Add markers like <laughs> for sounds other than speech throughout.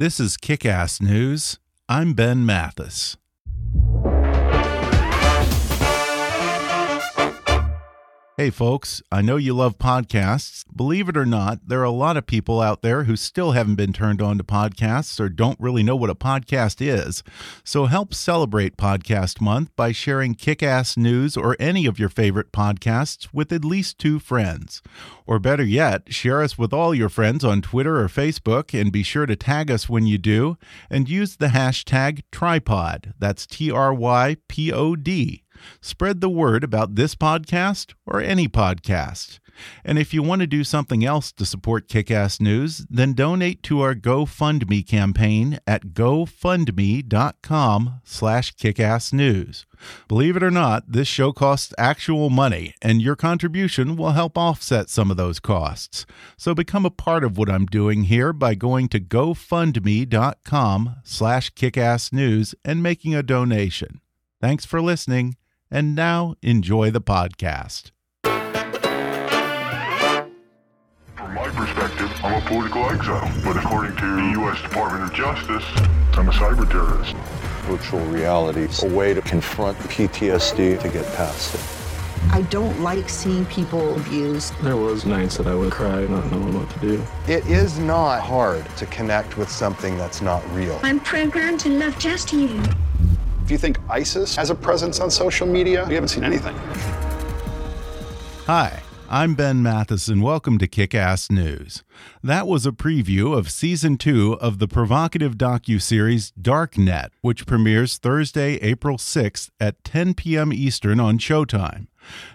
This is Kick Ass News. I'm Ben Mathis. Hey, folks, I know you love podcasts. Believe it or not, there are a lot of people out there who still haven't been turned on to podcasts or don't really know what a podcast is. So help celebrate Podcast Month by sharing kick ass news or any of your favorite podcasts with at least two friends. Or better yet, share us with all your friends on Twitter or Facebook and be sure to tag us when you do and use the hashtag trypod. That's T R Y P O D. Spread the word about this podcast or any podcast. And if you want to do something else to support Kickass News, then donate to our GoFundMe campaign at gofundme.com slash kickassnews. Believe it or not, this show costs actual money, and your contribution will help offset some of those costs. So become a part of what I'm doing here by going to gofundme.com slash kickassnews and making a donation. Thanks for listening. And now enjoy the podcast. From my perspective, I'm a political exile. But according to the U.S. Department of Justice, I'm a cyber terrorist. Virtual reality, is a way to confront PTSD to get past it. I don't like seeing people abused. There was nights that I would cry not knowing what to do. It is not hard to connect with something that's not real. I'm programmed to love just you. If you think ISIS has a presence on social media, we haven't seen anything. Hi, I'm Ben Mathis, and welcome to Kick Ass News. That was a preview of season two of the provocative docu-series Darknet, which premieres Thursday, April 6th at 10 p.m. Eastern on Showtime.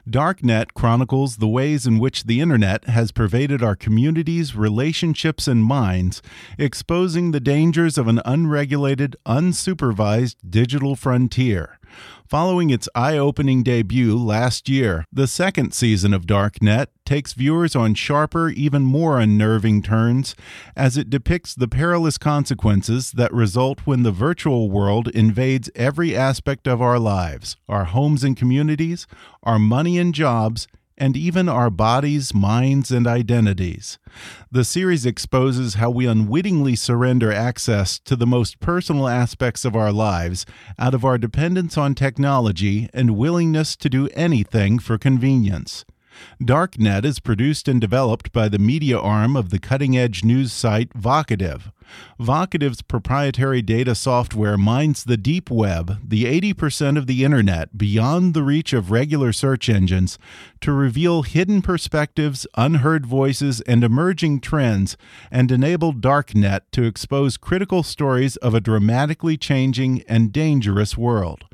Darknet chronicles the ways in which the internet has pervaded our communities, relationships, and minds, exposing the dangers of an unregulated, unsupervised digital frontier. Following its eye opening debut last year, the second season of Darknet takes viewers on sharper, even more unnerving turns as it depicts the perilous consequences that result when the virtual world invades every aspect of our lives our homes and communities, our money and jobs, and even our bodies, minds, and identities. The series exposes how we unwittingly surrender access to the most personal aspects of our lives out of our dependence on technology and willingness to do anything for convenience. Darknet is produced and developed by the media arm of the cutting edge news site Vocativ. Vocativ's proprietary data software mines the deep web, the 80% of the internet beyond the reach of regular search engines, to reveal hidden perspectives, unheard voices, and emerging trends, and enable Darknet to expose critical stories of a dramatically changing and dangerous world.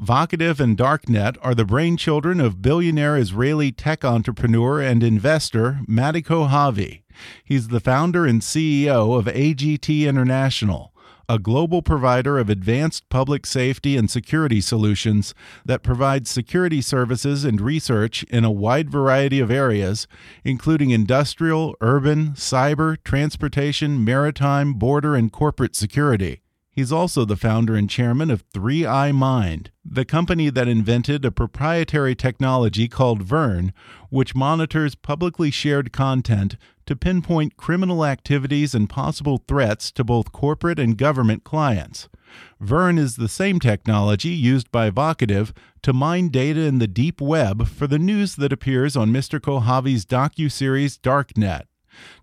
Vocativ and Darknet are the brainchildren of billionaire Israeli tech entrepreneur and investor Mati Kochavi. He's the founder and CEO of AGT International, a global provider of advanced public safety and security solutions that provides security services and research in a wide variety of areas, including industrial, urban, cyber, transportation, maritime, border, and corporate security. He's also the founder and chairman of 3i Mind, the company that invented a proprietary technology called Verne, which monitors publicly shared content to pinpoint criminal activities and possible threats to both corporate and government clients. Verne is the same technology used by Vocativ to mine data in the deep web for the news that appears on Mr. Kochavi's docu-series Darknet.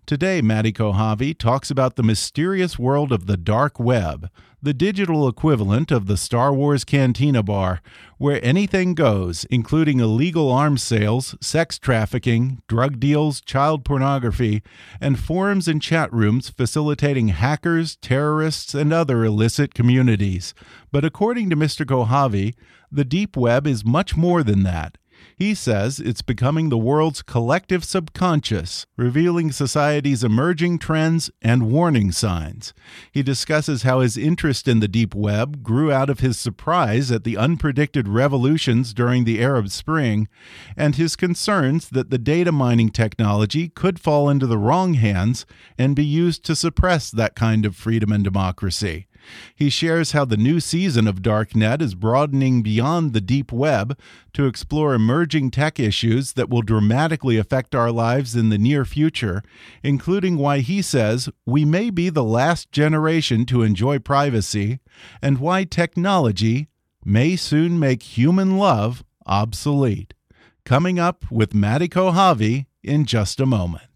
Today, Mati Kochavi talks about the mysterious world of the dark web, the digital equivalent of the Star Wars Cantina Bar, where anything goes, including illegal arms sales, sex trafficking, drug deals, child pornography, and forums and chat rooms facilitating hackers, terrorists, and other illicit communities. But according to Mr. Kochavi, the deep web is much more than that. He says it's becoming the world's collective subconscious, revealing society's emerging trends and warning signs. He discusses how his interest in the deep web grew out of his surprise at the unpredicted revolutions during the Arab Spring and his concerns that the data mining technology could fall into the wrong hands and be used to suppress that kind of freedom and democracy. He shares how the new season of Darknet is broadening beyond the deep web to explore emerging tech issues that will dramatically affect our lives in the near future, including why he says we may be the last generation to enjoy privacy and why technology may soon make human love obsolete. Coming up with Mati Kochavi in just a moment.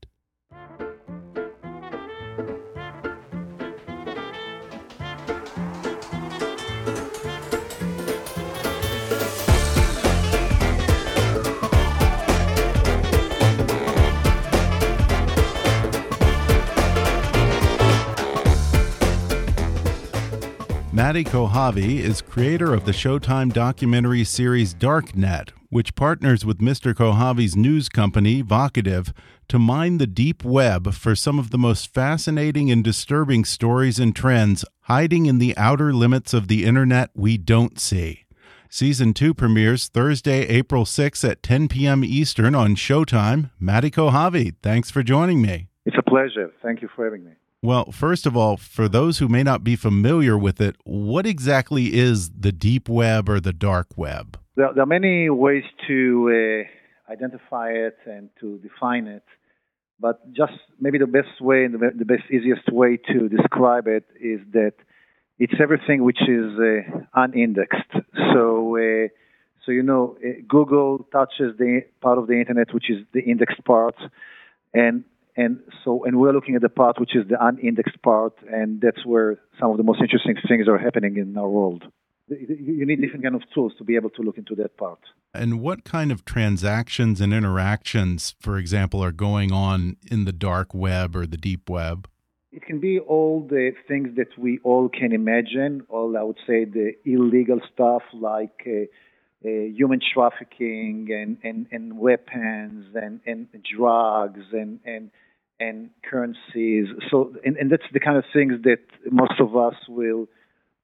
Mati Kochavi is creator of the Showtime documentary series Darknet, which partners with Mr. Kochavi's news company, Vocativ, to mine the deep web for some of the most fascinating and disturbing stories and trends hiding in the outer limits of the internet we don't see. Season 2 premieres Thursday, April 6 at 10 p.m. Eastern on Showtime. Mati Kochavi, thanks for joining me. It's a pleasure. Thank you for having me. Well, first of all, for those who may not be familiar with it, what exactly is the deep web or the dark web? There, there are many ways to uh, identify it and to define it, but just maybe the best way and the, best, easiest way to describe it is that it's everything which is uh, unindexed. So, uh, so you know, uh, Google touches the part of the internet which is the indexed part, and and so and we're looking at the part which is the unindexed part and that's where some of the most interesting things are happening in our world. You need different kind of tools to be able to look into that part. And what kind of transactions and interactions for example are going on in the dark web or the deep web? It can be all the things that we all can imagine all i would say the illegal stuff like uh, uh, human trafficking and, and, and weapons and, and drugs and, and and currencies. So and, and that's the kind of things that most of us will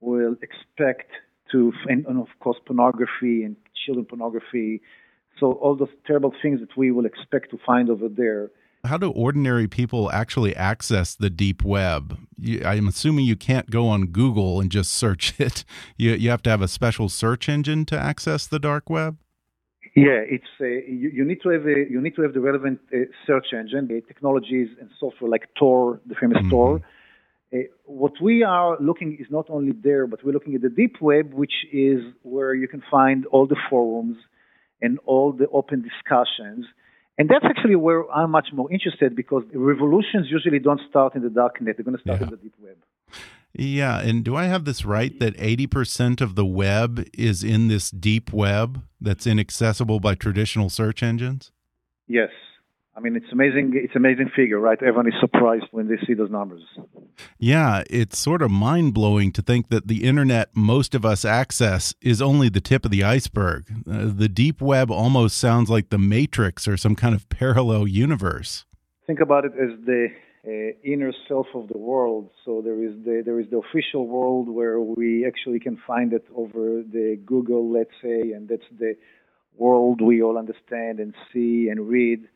will expect to and, and of course pornography and children pornography. So all those terrible things that we will expect to find over there. How do ordinary people actually access the deep web? You, I'm assuming you can't go on Google and just search <laughs> it. You, you have to have a special search engine to access the dark web. Yeah, it's uh, you, you, need to have a, you need to have the relevant uh, search engine, the technologies and software like Tor, the famous mm -hmm. Tor. Uh, what we are looking is not only there, but we're looking at the deep web, which is where you can find all the forums and all the open discussions and that's actually where I'm much more interested because revolutions usually don't start in the dark net, they're going to start yeah. in the deep web. Yeah, and do I have this right that 80% of the web is in this deep web that's inaccessible by traditional search engines? Yes. I mean, it's amazing. It's amazing figure, right? Everyone is surprised when they see those numbers. Yeah, it's sort of mind blowing to think that the internet most of us access is only the tip of the iceberg. Uh, the deep web almost sounds like the Matrix or some kind of parallel universe. Think about it as the Uh, inner self of the world. So there is the there is the official world where we actually can find it over the Google, let's say, and that's the world we all understand and see and read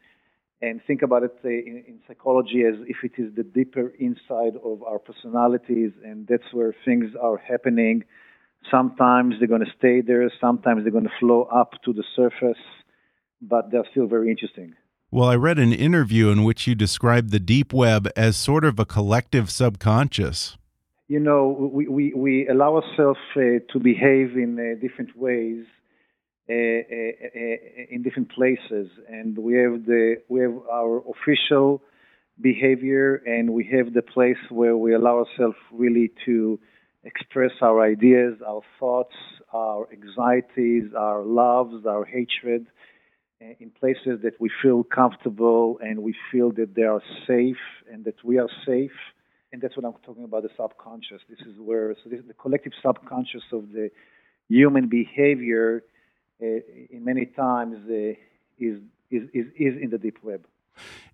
and think about it uh, in, in, psychology as if it is the deeper inside of our personalities, and that's where things are happening. Sometimes they're going to stay there, sometimes they're going to flow up to the surface, but they're still very interesting. Well, I read an interview in which you described the deep web as sort of a collective subconscious. You know, we, we, we allow ourselves uh, to behave in uh, different ways uh, uh, uh, in different places, and we have the we have our official behavior, and we have the place where we allow ourselves really to express our ideas, our thoughts, our anxieties, our loves, our hatred, in places that we feel comfortable and we feel that they are safe and that we are safe. And that's what I'm talking about the subconscious. This is where, so this is the collective subconscious of the human behavior uh, in many times uh, is, is, is, is in the deep web.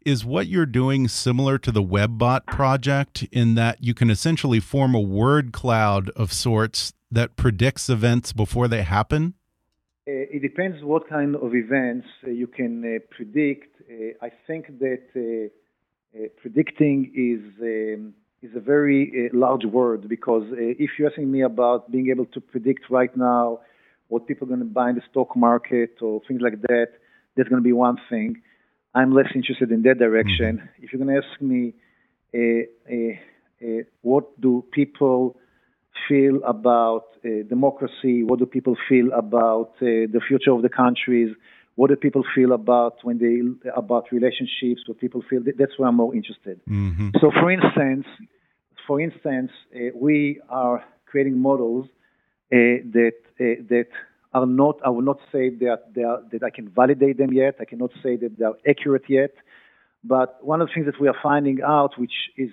Is what you're doing similar to the WebBot project in that you can essentially form a word cloud of sorts that predicts events before they happen? Uh, it depends what kind of events uh, you can uh, predict. Uh, I think that predicting is um, is a very uh, large word because uh, if you're asking me about being able to predict right now what people are going to buy in the stock market or things like that, that's going to be one thing. I'm less interested in that direction. Mm-hmm. If you're going to ask me uh, what do people feel about democracy, what do people feel about the future of the countries, what do people feel about when they about relationships? What people feel that's where I'm more interested. Mm-hmm. So, for instance, for instance, uh, we are creating models uh, that uh, that are not. I will not say that they are, that I can validate them yet. I cannot say that they are accurate yet. But one of the things that we are finding out, which is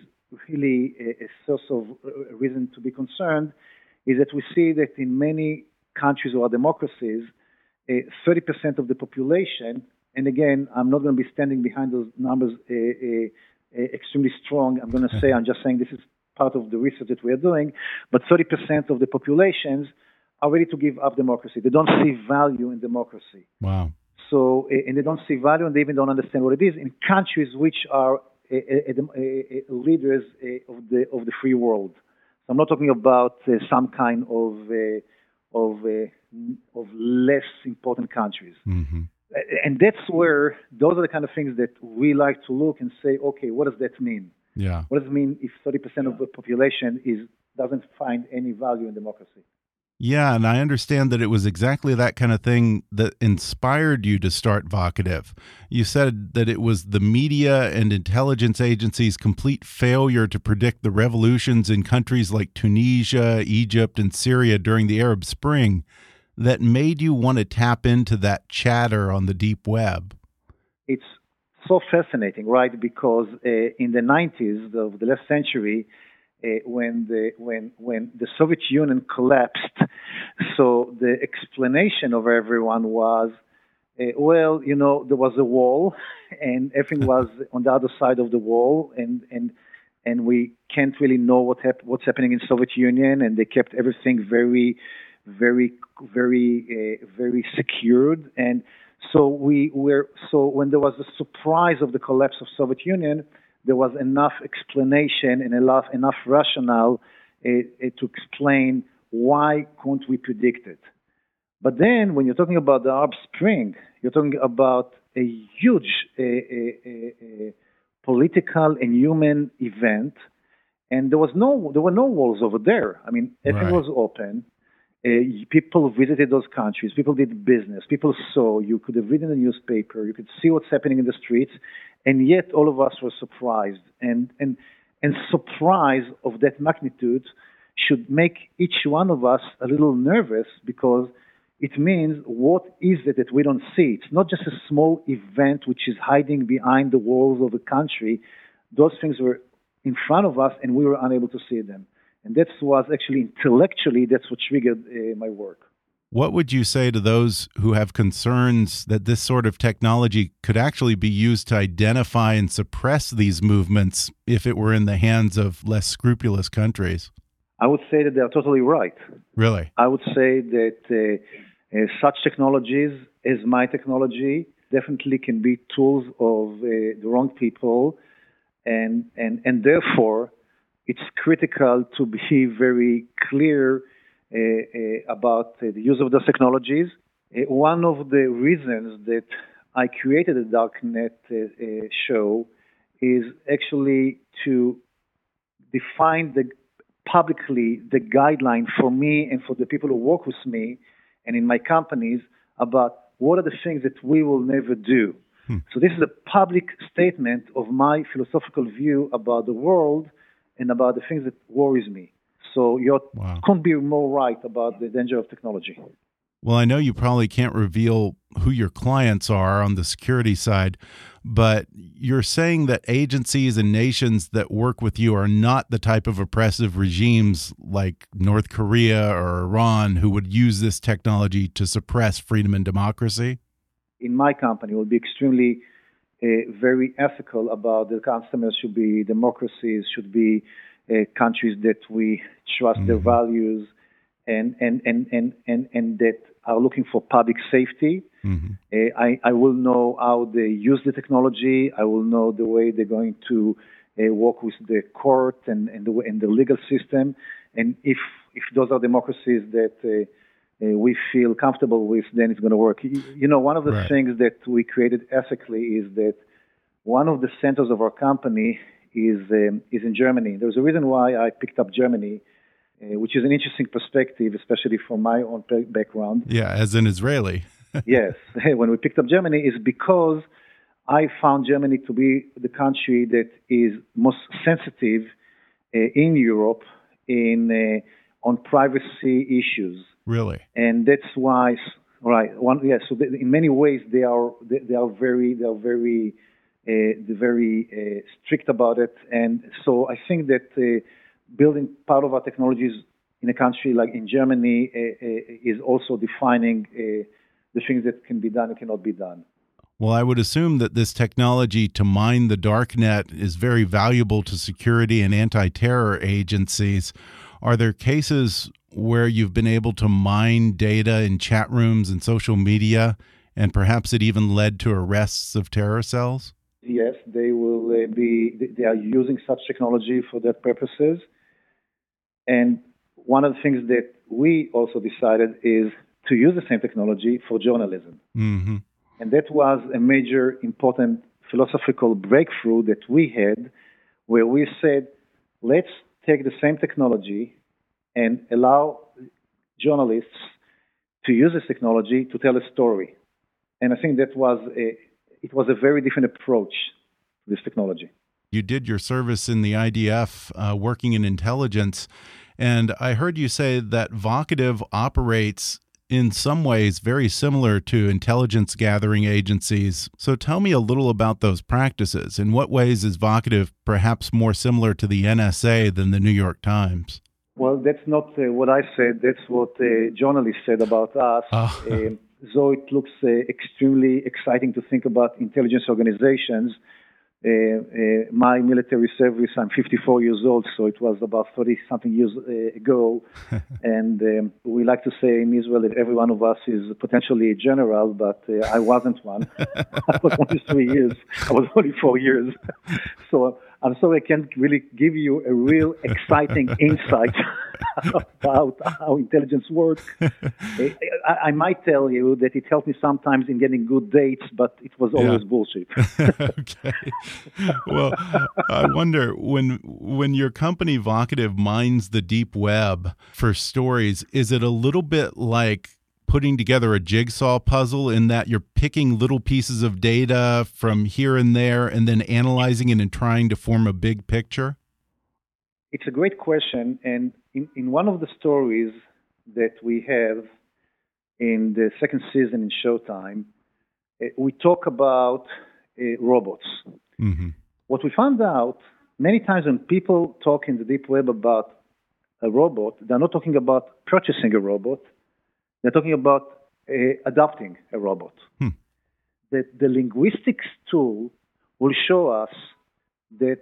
really a, a source of uh, reason to be concerned, is that we see that in many countries or democracies 30% of the population, and again, I'm not going to be standing behind those numbers uh, uh, uh, extremely strong. I'm going to say, I'm just saying this is part of the research that we are doing, but 30% of the populations are ready to give up democracy. They don't see value in democracy. Wow. So, and they don't see value and they even don't understand what it is in countries which are leaders of the of the free world. So I'm not talking about uh, some kind of uh, of uh, of less important countries. Mm-hmm. And that's where those are the kind of things that we like to look and say, okay, what does that mean? Yeah. What does it mean if 30% of the population is doesn't find any value in democracy? Yeah, and I understand that it was exactly that kind of thing that inspired you to start Vocativ. You said that it was the media and intelligence agencies' complete failure to predict the revolutions in countries like Tunisia, Egypt, and Syria during the Arab Spring that made you want to tap into that chatter on the deep web? It's so fascinating, right? Because uh, in the 90s of the last century, uh, when the when when the Soviet Union collapsed, so the explanation of everyone was, uh, well, you know, there was a wall, and everything was on the other side of the wall, and and and we can't really know what hap- what's happening in Soviet Union, and they kept everything very very very uh, very secured. And so we were so when there was the surprise of the collapse of Soviet Union there was enough explanation and enough enough rationale uh, uh, to explain why couldn't we predict it. But then when you're talking about the Arab Spring you're talking about a huge political and human event and there was no there were no walls over there. I mean everything right. was open uh, people visited those countries. People did business. People saw. You could have read in the newspaper. You could see what's happening in the streets, and yet all of us were surprised. And and and surprise of that magnitude should make each one of us a little nervous because it means what is it that we don't see? It's not just a small event which is hiding behind the walls of a country. Those things were in front of us, and we were unable to see them. And that was actually intellectually, that's what triggered uh, my work. What would you say to those who have concerns that this sort of technology could actually be used to identify and suppress these movements if it were in the hands of less scrupulous countries? I would say that they are totally right. Really? I would say that uh, uh, such technologies as my technology definitely can be tools of uh, the wrong people, and and and therefore it's critical to be very clear uh, uh, about uh, the use of those technologies. Uh, one of the reasons that I created the Darknet uh, uh, show is actually to define the publicly the guideline for me and for the people who work with me and in my companies about what are the things that we will never do. Hmm. So this is a public statement of my philosophical view about the world and about the things that worries me. So you wow. couldn't be more right about the danger of technology. Well, I know you probably can't reveal who your clients are on the security side, but you're saying that agencies and nations that work with you are not the type of oppressive regimes like North Korea or Iran who would use this technology to suppress freedom and democracy? In my company, it will be extremely very ethical about the customers should be democracies, should be uh, countries that we trust mm-hmm. their values and, and, and, and, and, and that are looking for public safety. Mm-hmm. Uh, I, I will know how they use the technology. I will know the way they're going to uh, work with the court and, and, the, and the legal system. And if, if those are democracies that uh, uh, we feel comfortable with, then it's going to work. You know, one of the right. things that we created ethically is that one of the centers of our company is um, is in Germany. There's a reason why I picked up Germany, uh, which is an interesting perspective, especially from my own background. Yeah, as an Israeli. <laughs> yes, <laughs> when we picked up Germany is because I found Germany to be the country that is most sensitive uh, in Europe in uh, on privacy issues. Really? And that's why, right? One, yeah. So they, in many ways, they are they, they are very they are very uh, they're very uh, strict about it. And so I think that uh, building part of our technologies in a country like in Germany is also defining the things that can be done and cannot be done. Well, I would assume that this technology to mine the dark net is very valuable to security and anti terror agencies. Are there cases where you've been able to mine data in chat rooms and social media, and perhaps it even led to arrests of terror cells? Yes, they will uh, be. They are using such technology for that purposes. And one of the things that we also decided is to use the same technology for journalism. Mm-hmm. And that was a major important philosophical breakthrough that we had, where we said, let's take the same technology and allow journalists to use this technology to tell a story. And I think that was a, it was a very different approach to this technology. You did your service in the IDF uh, working in intelligence, and I heard you say that Vocativ operates in some ways very similar to intelligence gathering agencies. So tell me a little about those practices. In what ways is Vocativ perhaps more similar to the NSA than the New York Times? Well, that's not uh, what I said. That's what uh, journalists said about us. Oh. Um, though it looks uh, extremely exciting to think about intelligence organizations, uh, uh, my military service, I'm 54 years old, so it was about 30 something years uh, ago. <laughs> and um, we like to say in Israel that every one of us is potentially a general, but uh, I wasn't one. <laughs> I was only three years. I was only four years. <laughs> so I'm sorry I can't really give you a real <laughs> exciting insight <laughs> about how intelligence works. <laughs> I, I, might tell you that it helped me sometimes in getting good dates, but it was always yeah. bullshit. okay. Well, I wonder when when your company Vocativ mines the deep web for stories, is it a little bit like putting together a jigsaw puzzle in that you're picking little pieces of data from here and there and then analyzing it and trying to form a big picture? It's a great question. And in, in one of the stories that we have in the second season in Showtime, uh, we talk about uh, robots. Mm-hmm. What we found out many times when people talk in the deep web about a robot, they're not talking about purchasing a robot, they're talking about uh, adopting a robot. Hmm. That the linguistics tool will show us that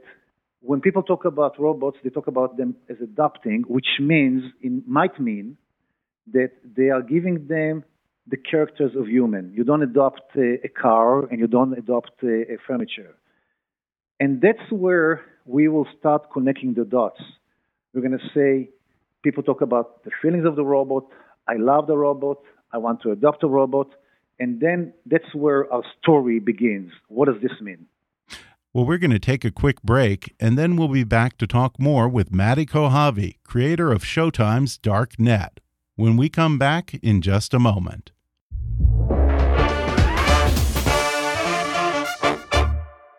when people talk about robots, they talk about them as adopting, which means, it might mean, that they are giving them the characters of human. You don't adopt a, a car and you don't adopt a, a furniture. And that's where we will start connecting the dots. We're going to say, people talk about the feelings of the robot, I love the robot. I want to adopt a robot. And then that's where our story begins. What does this mean? Well, we're going to take a quick break, and then we'll be back to talk more with Mati Kochavi, creator of Showtime's Dark Net, when we come back in just a moment.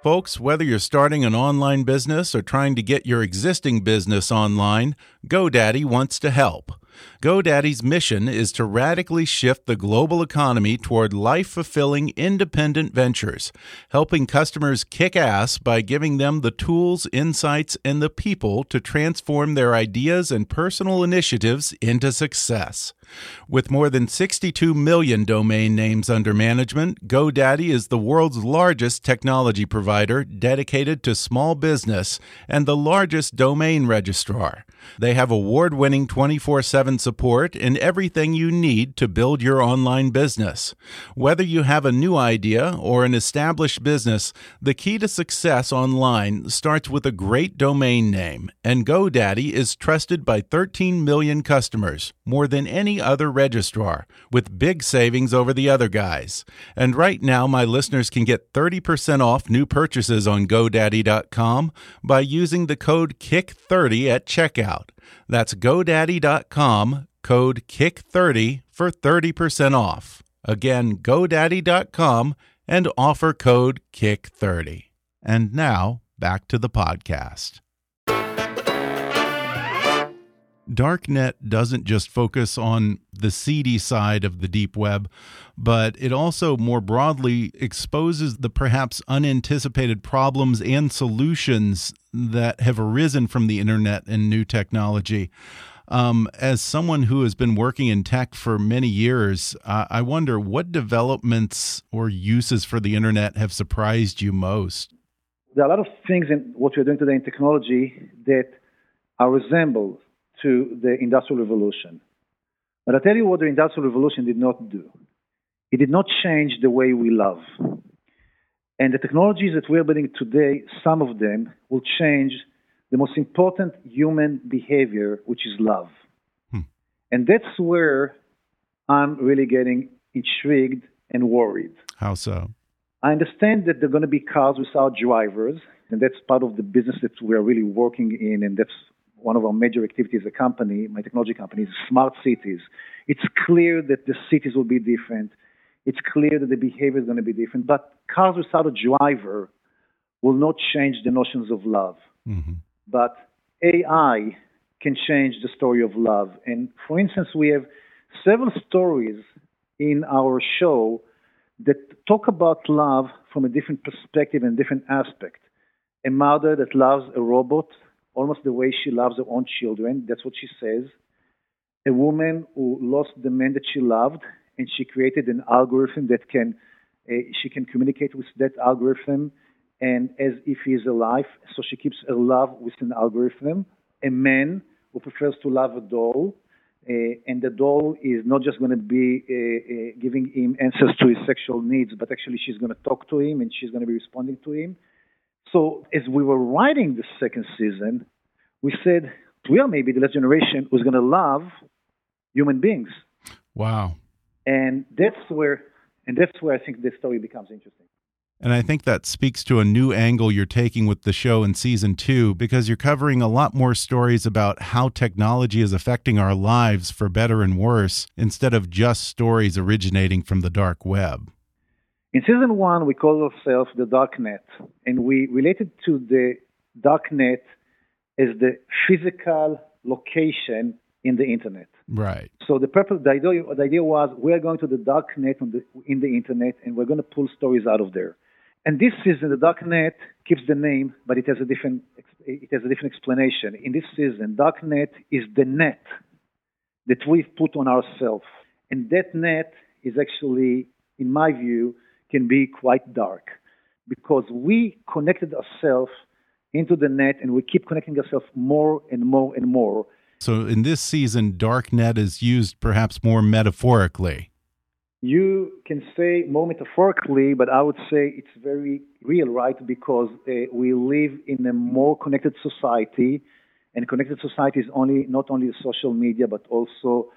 Folks, whether you're starting an online business or trying to get your existing business online, GoDaddy wants to help. GoDaddy's mission is to radically shift the global economy toward life fulfilling independent ventures, helping customers kick ass by giving them the tools, insights, and the people to transform their ideas and personal initiatives into success. With more than 62 million domain names under management, GoDaddy is the world's largest technology provider dedicated to small business and the largest domain registrar. They have award winning 24 7 support and everything you need to build your online business. Whether you have a new idea or an established business, the key to success online starts with a great domain name, and GoDaddy is trusted by 13 million customers, more than any other registrar, with big savings over the other guys. And right now, my listeners can get 30% off new purchases on GoDaddy.com by using the code KICK30 at checkout. That's GoDaddy.com, code KICK30 for 30% off. Again, GoDaddy.com and offer code KICK30. And now, back to the podcast. Darknet doesn't just focus on the seedy side of the deep web, but it also more broadly exposes the perhaps unanticipated problems and solutions that have arisen from the internet and new technology. Um, as someone who has been working in tech for many years, uh, I wonder what developments or uses for the internet have surprised you most? There are a lot of things in what we're doing today in technology that are resembled to the Industrial Revolution. But I'll tell you what the Industrial Revolution did not do. It did not change the way we love. And the technologies that we're building today, some of them will change the most important human behavior, which is love. Hmm. And that's where I'm really getting intrigued and worried. How so? I understand that there are going to be cars without drivers, and that's part of the business that we're really working in, and that's one of our major activities as a company, my technology company, is smart cities. It's clear that the cities will be different. It's clear that the behavior is going to be different. But cars without a driver will not change the notions of love. Mm-hmm. But AI can change the story of love. And for instance, we have several stories in our show that talk about love from a different perspective and different aspect. A mother that loves a robot almost the way she loves her own children. That's what she says. A woman who lost the man that she loved, and she created an algorithm that can uh, she can communicate with that algorithm and as if he is alive. So she keeps her love with an algorithm. A man who prefers to love a doll, uh, and the doll is not just going to be uh, uh, giving him answers to his sexual needs, but actually she's going to talk to him and she's going to be responding to him. So as we were writing the second season, we said we are maybe the last generation who's going to love human beings. Wow. And that's where, and that's where I think this story becomes interesting. And I think that speaks to a new angle you're taking with the show in season two, because you're covering a lot more stories about how technology is affecting our lives for better and worse, instead of just stories originating from the dark web. In season one, we call ourselves the darknet, and we related to the darknet as the physical location in the internet. Right. So the purpose, the idea, the idea was we are going to the darknet the, in the internet, and we're going to pull stories out of there. And this season, the darknet keeps the name, but it has a different it has a different explanation. In this season, darknet is the net that we've put on ourselves, and that net is actually, in my view, can be quite dark because we connected ourselves into the net and we keep connecting ourselves more and more and more. So in this season, darknet is used perhaps more metaphorically. You can say more metaphorically, but I would say it's very real, right? Because uh, we live in a more connected society, and connected society is only not only social media, but also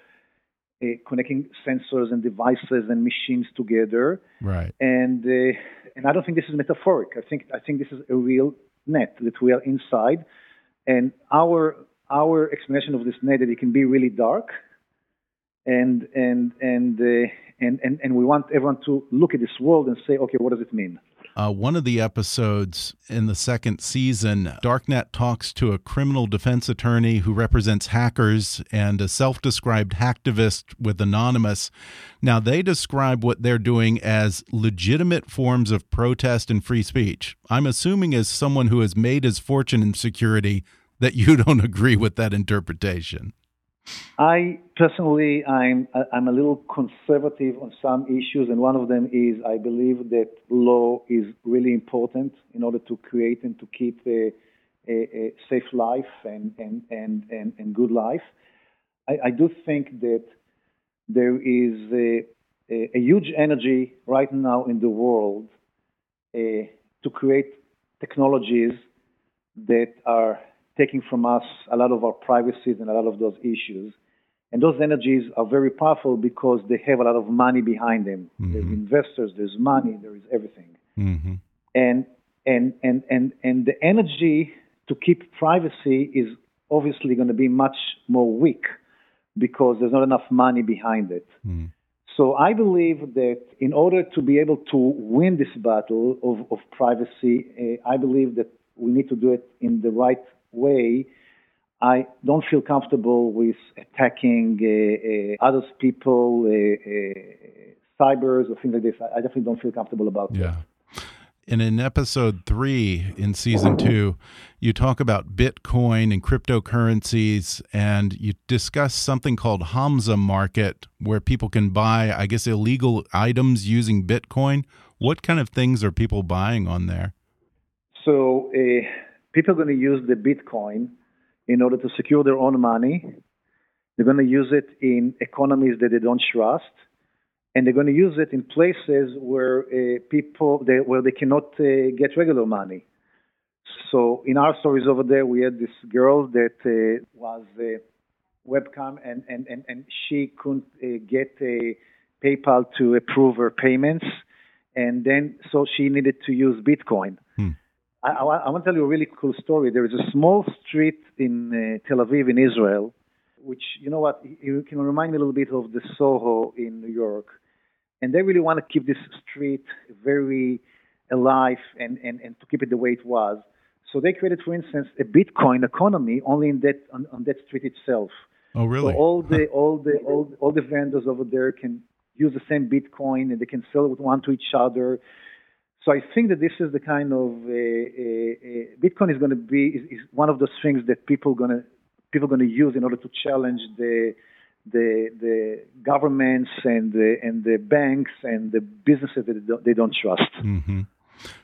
uh, connecting sensors and devices and machines together. Right. And uh, and I don't think this is metaphoric. I think I think this is a real net that we are inside, and our our explanation of this net that it can be really dark, and and and uh, and, and and we want everyone to look at this world and say, okay, what does it mean? Uh, one of the episodes in the second season, Darknet talks to a criminal defense attorney who represents hackers and a self described hacktivist with Anonymous. Now, they describe what they're doing as legitimate forms of protest and free speech. I'm assuming, as someone who has made his fortune in security, that you <laughs> don't agree with that interpretation. I personally, I'm I'm a little conservative on some issues, and one of them is I believe that law is really important in order to create and to keep a, a, a safe life and and, and, and and good life. I, I do think that there is a, a, a huge energy right now in the world uh, to create technologies that are taking from us a lot of our privacies and a lot of those issues. And those energies are very powerful because they have a lot of money behind them. Mm-hmm. There's investors, there's money, there is everything. Mm-hmm. And, and, and, and, and the energy to keep privacy is obviously going to be much more weak because there's not enough money behind it. Mm. So I believe that in order to be able to win this battle of, of privacy, uh, I believe that we need to do it in the right way. I don't feel comfortable with attacking uh, uh, other people, uh, uh, cybers, or things like this. I, definitely don't feel comfortable about yeah. that. And in episode three in season two, you talk about Bitcoin and cryptocurrencies, and you discuss something called Hansa Market, where people can buy, I guess, illegal items using Bitcoin. What kind of things are people buying on there? So, uh, people are going to use the Bitcoin in order to secure their own money. They're going to use it in economies that they don't trust and they're going to use it in places where uh, people they, where they cannot uh, get regular money. So in our stories over there, we had this girl that uh, was a webcam, and and and, and she couldn't uh, get a PayPal to approve her payments, and then so she needed to use Bitcoin. I, I, I, want to tell you a really cool story. There is a small street in uh, Tel Aviv in Israel, which you know what you can remind me a little bit of the Soho in New York and they really want to keep this street very alive and, and, and to keep it the way it was. So they created, for instance, a Bitcoin economy only in that on, on that street itself. Oh, really? So all the all the all, all the vendors over there can use the same Bitcoin and they can sell it one to each other. So I think that this is the kind of uh, uh, uh, Bitcoin is going to be is, is, one of those things that people going to people going to use in order to challenge the the the governments and the and the banks and the businesses that they don't, they don't trust. Mm -hmm.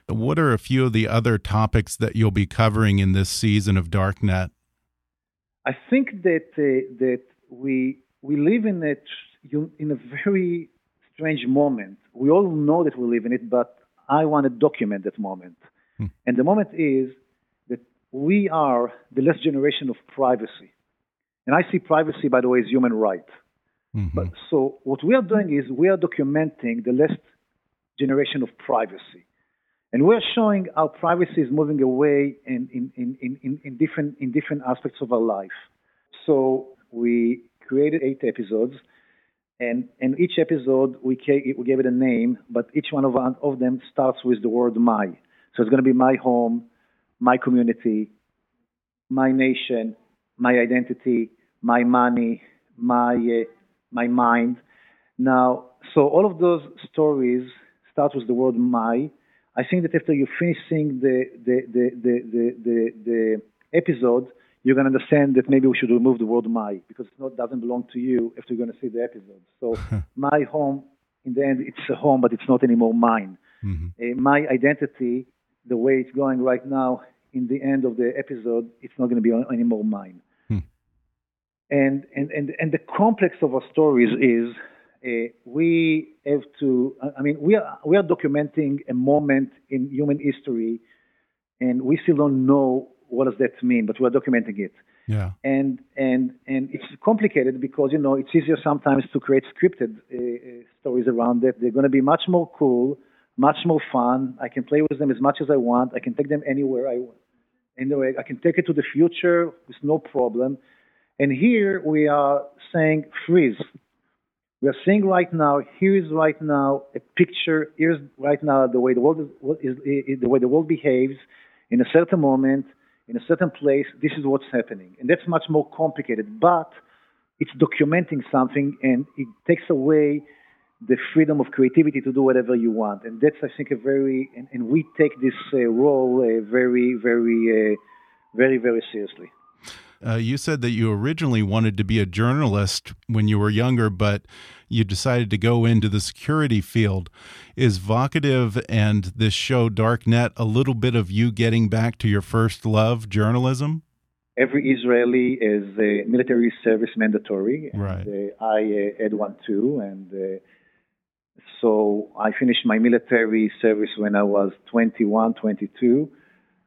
What are a few of the other topics that you'll be covering in this season of Darknet? I think that uh, that we we live in a in a very strange moment. We all know that we live in it, but I want to document that moment. Hmm. And the moment is that we are the last generation of privacy. And I see privacy, by the way, as human right. Mm-hmm. But so what we are doing is we are documenting the last generation of privacy. And we're showing how privacy is moving away in, in, in, in, in, different, in different aspects of our life. So we created eight episodes, and in each episode we, we gave it a name, but each one of, of them starts with the word my. So it's going to be my home, my community, my nation, my identity, my money, my uh, my mind. Now, so all of those stories start with the word my. I think that after you finish seeing the the the the the, the, the episode, you're going to understand that maybe we should remove the word my because it doesn't belong to you after you're going to see the episode. So <laughs> my home, in the end, it's a home, but it's not anymore mine. Mm-hmm. Uh, my identity, the way it's going right now, in the end of the episode, it's not going to be anymore mine. And, and, and, and the complex of our stories is uh, we have to, I mean, we are, we are documenting a moment in human history, and we still don't know what does that mean, but we're documenting it. Yeah. And and and it's complicated because you know it's easier sometimes to create scripted uh, uh stories around it. They're going to be much more cool, much more fun. I can play with them as much as I want. I can take them anywhere I want. Anyway, I can take it to the future with no problem. And here we are saying freeze. We are saying right now, here is right now a picture. Here's right now the way the world is, is, the way the world behaves in a certain moment, in a certain place. This is what's happening, and that's much more complicated. But it's documenting something, and it takes away the freedom of creativity to do whatever you want. And that's, I think, a very and, and we take this uh, role uh, very, very, uh, very, very seriously. Uh, you said that you originally wanted to be a journalist when you were younger, but you decided to go into the security field. Is Vocativ and this show Darknet a little bit of you getting back to your first love, journalism? Every Israeli is a military service mandatory. Right. And, uh, I uh, had one too, and uh, so I finished my military service when I was 21, 22.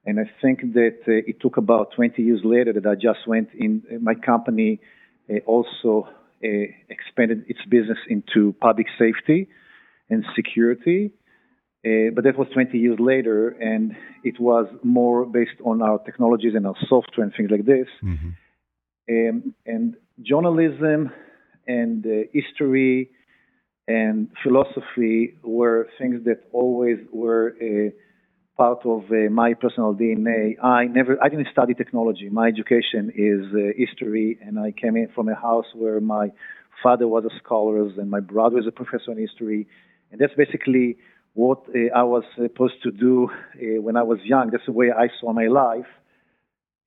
And I think that uh, it took about 20 years later that I just went in. My company uh, also uh, expanded its business into public safety and security. Uh, but that was 20 years later, and it was more based on our technologies and our software and things like this. Mm-hmm. Um, and journalism and uh, history and philosophy were things that always were part of uh, my personal DNA. I never, I didn't study technology. My education is uh, history, and I came in from a house where my father was a scholar and my brother is a professor in history, and that's basically what uh, I was supposed to do uh, when I was young. That's the way I saw my life.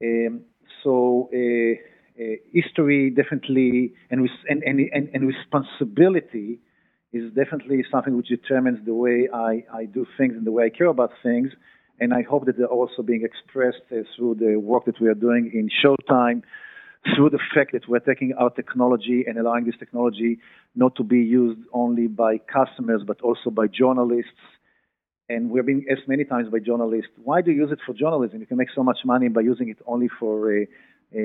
Um, so. Uh, uh, history definitely and, and, and, and responsibility is definitely something which determines the way I, I do things and the way I care about things. And I hope that they're also being expressed uh, through the work that we are doing in Showtime, through the fact that we're taking our technology and allowing this technology not to be used only by customers, but also by journalists. And we're being asked many times by journalists, why do you use it for journalism? You can make so much money by using it only for uh, uh,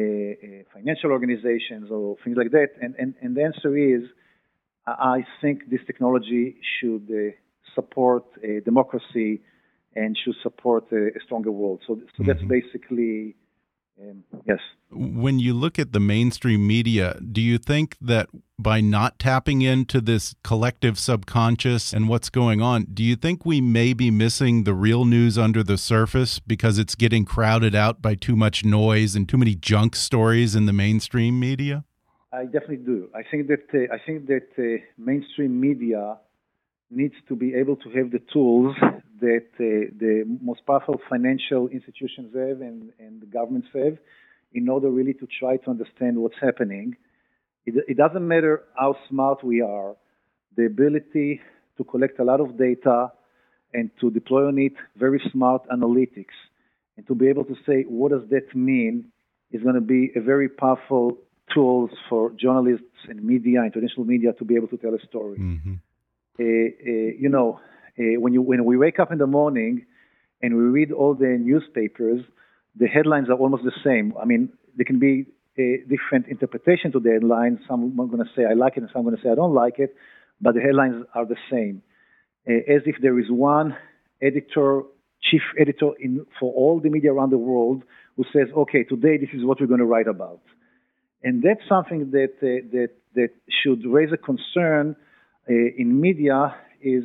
financial organizations or things like that. And, and, and the answer is, I think this technology should uh, support democracy and should support a stronger world. So, so mm -hmm. that's basically um, yes. When you look at the mainstream media, do you think that by not tapping into this collective subconscious and what's going on, do you think we may be missing the real news under the surface because it's getting crowded out by too much noise and too many junk stories in the mainstream media? I definitely do. I think that uh, I think that uh, mainstream media needs to be able to have the tools that uh, the most powerful financial institutions have and, and the governments have in order really to try to understand what's happening. It, it doesn't matter how smart we are, the ability to collect a lot of data and to deploy on it very smart analytics and to be able to say what does that mean is going to be a very powerful tools for journalists and media, international media, to be able to tell a story. Mm-hmm. Uh, uh, you know, uh, when you when we wake up in the morning and we read all the newspapers, the headlines are almost the same. I mean, there can be a different interpretation to the headlines. Some are going to say I like it, and some are going to say I don't like it, but the headlines are the same, uh, as if there is one editor, chief editor in for all the media around the world who says, okay, today this is what we're going to write about, and that's something that uh, that that should raise a concern uh, in media is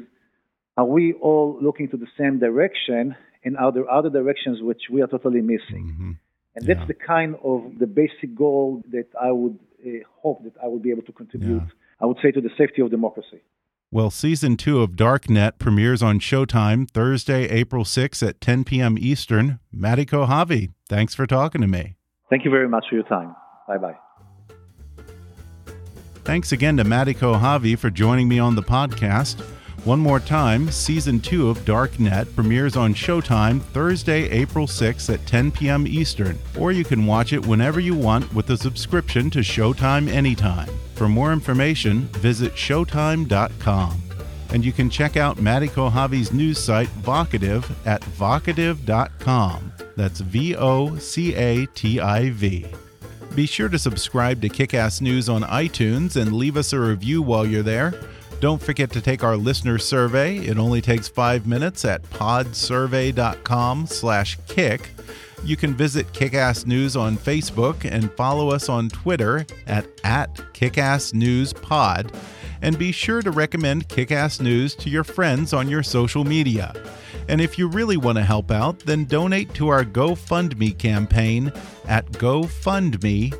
are we all looking to the same direction and are there other directions which we are totally missing mm-hmm. and that's yeah. the kind of the basic goal that i would uh, hope that i will be able to contribute yeah. i would say to the safety of democracy well, season two of Darknet premieres on Showtime Thursday, April 6th at 10 p.m. Eastern. Mati Kochavi, thanks for talking to me. Thank you very much for your time. Bye bye. Thanks again to Mati Kochavi for joining me on the podcast. One more time, season two of Darknet premieres on Showtime Thursday, April 6th at 10 p.m. Eastern, or you can watch it whenever you want with a subscription to Showtime anytime. For more information, visit Showtime.com. And you can check out Mati Kochavi's news site, Vocativ, at vocativ.com. That's V O C A T I V. Be sure to subscribe to Kickass News on iTunes and leave us a review while you're there. Don't forget to take our listener survey. It only takes five minutes at podsurvey.com/kick. You can visit Kickass News on Facebook and follow us on Twitter at, at KickassNewsPod. And be sure to recommend Kickass News to your friends on your social media. And if you really want to help out, then donate to our GoFundMe campaign at gofundme.com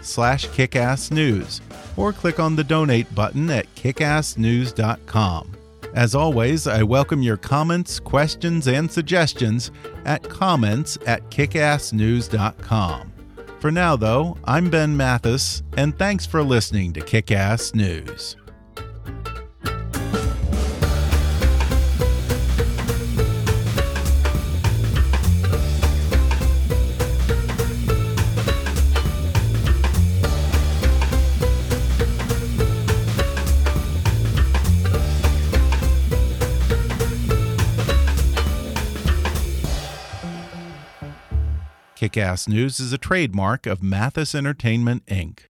slash kickassnews or click on the donate button at kickassnews.com. As always, I welcome your comments, questions, and suggestions at comments at kickassnews.com. For now, though, I'm Ben Mathis, and thanks for listening to Kickass News. Kick Ass News is a trademark of Mathis Entertainment, Inc.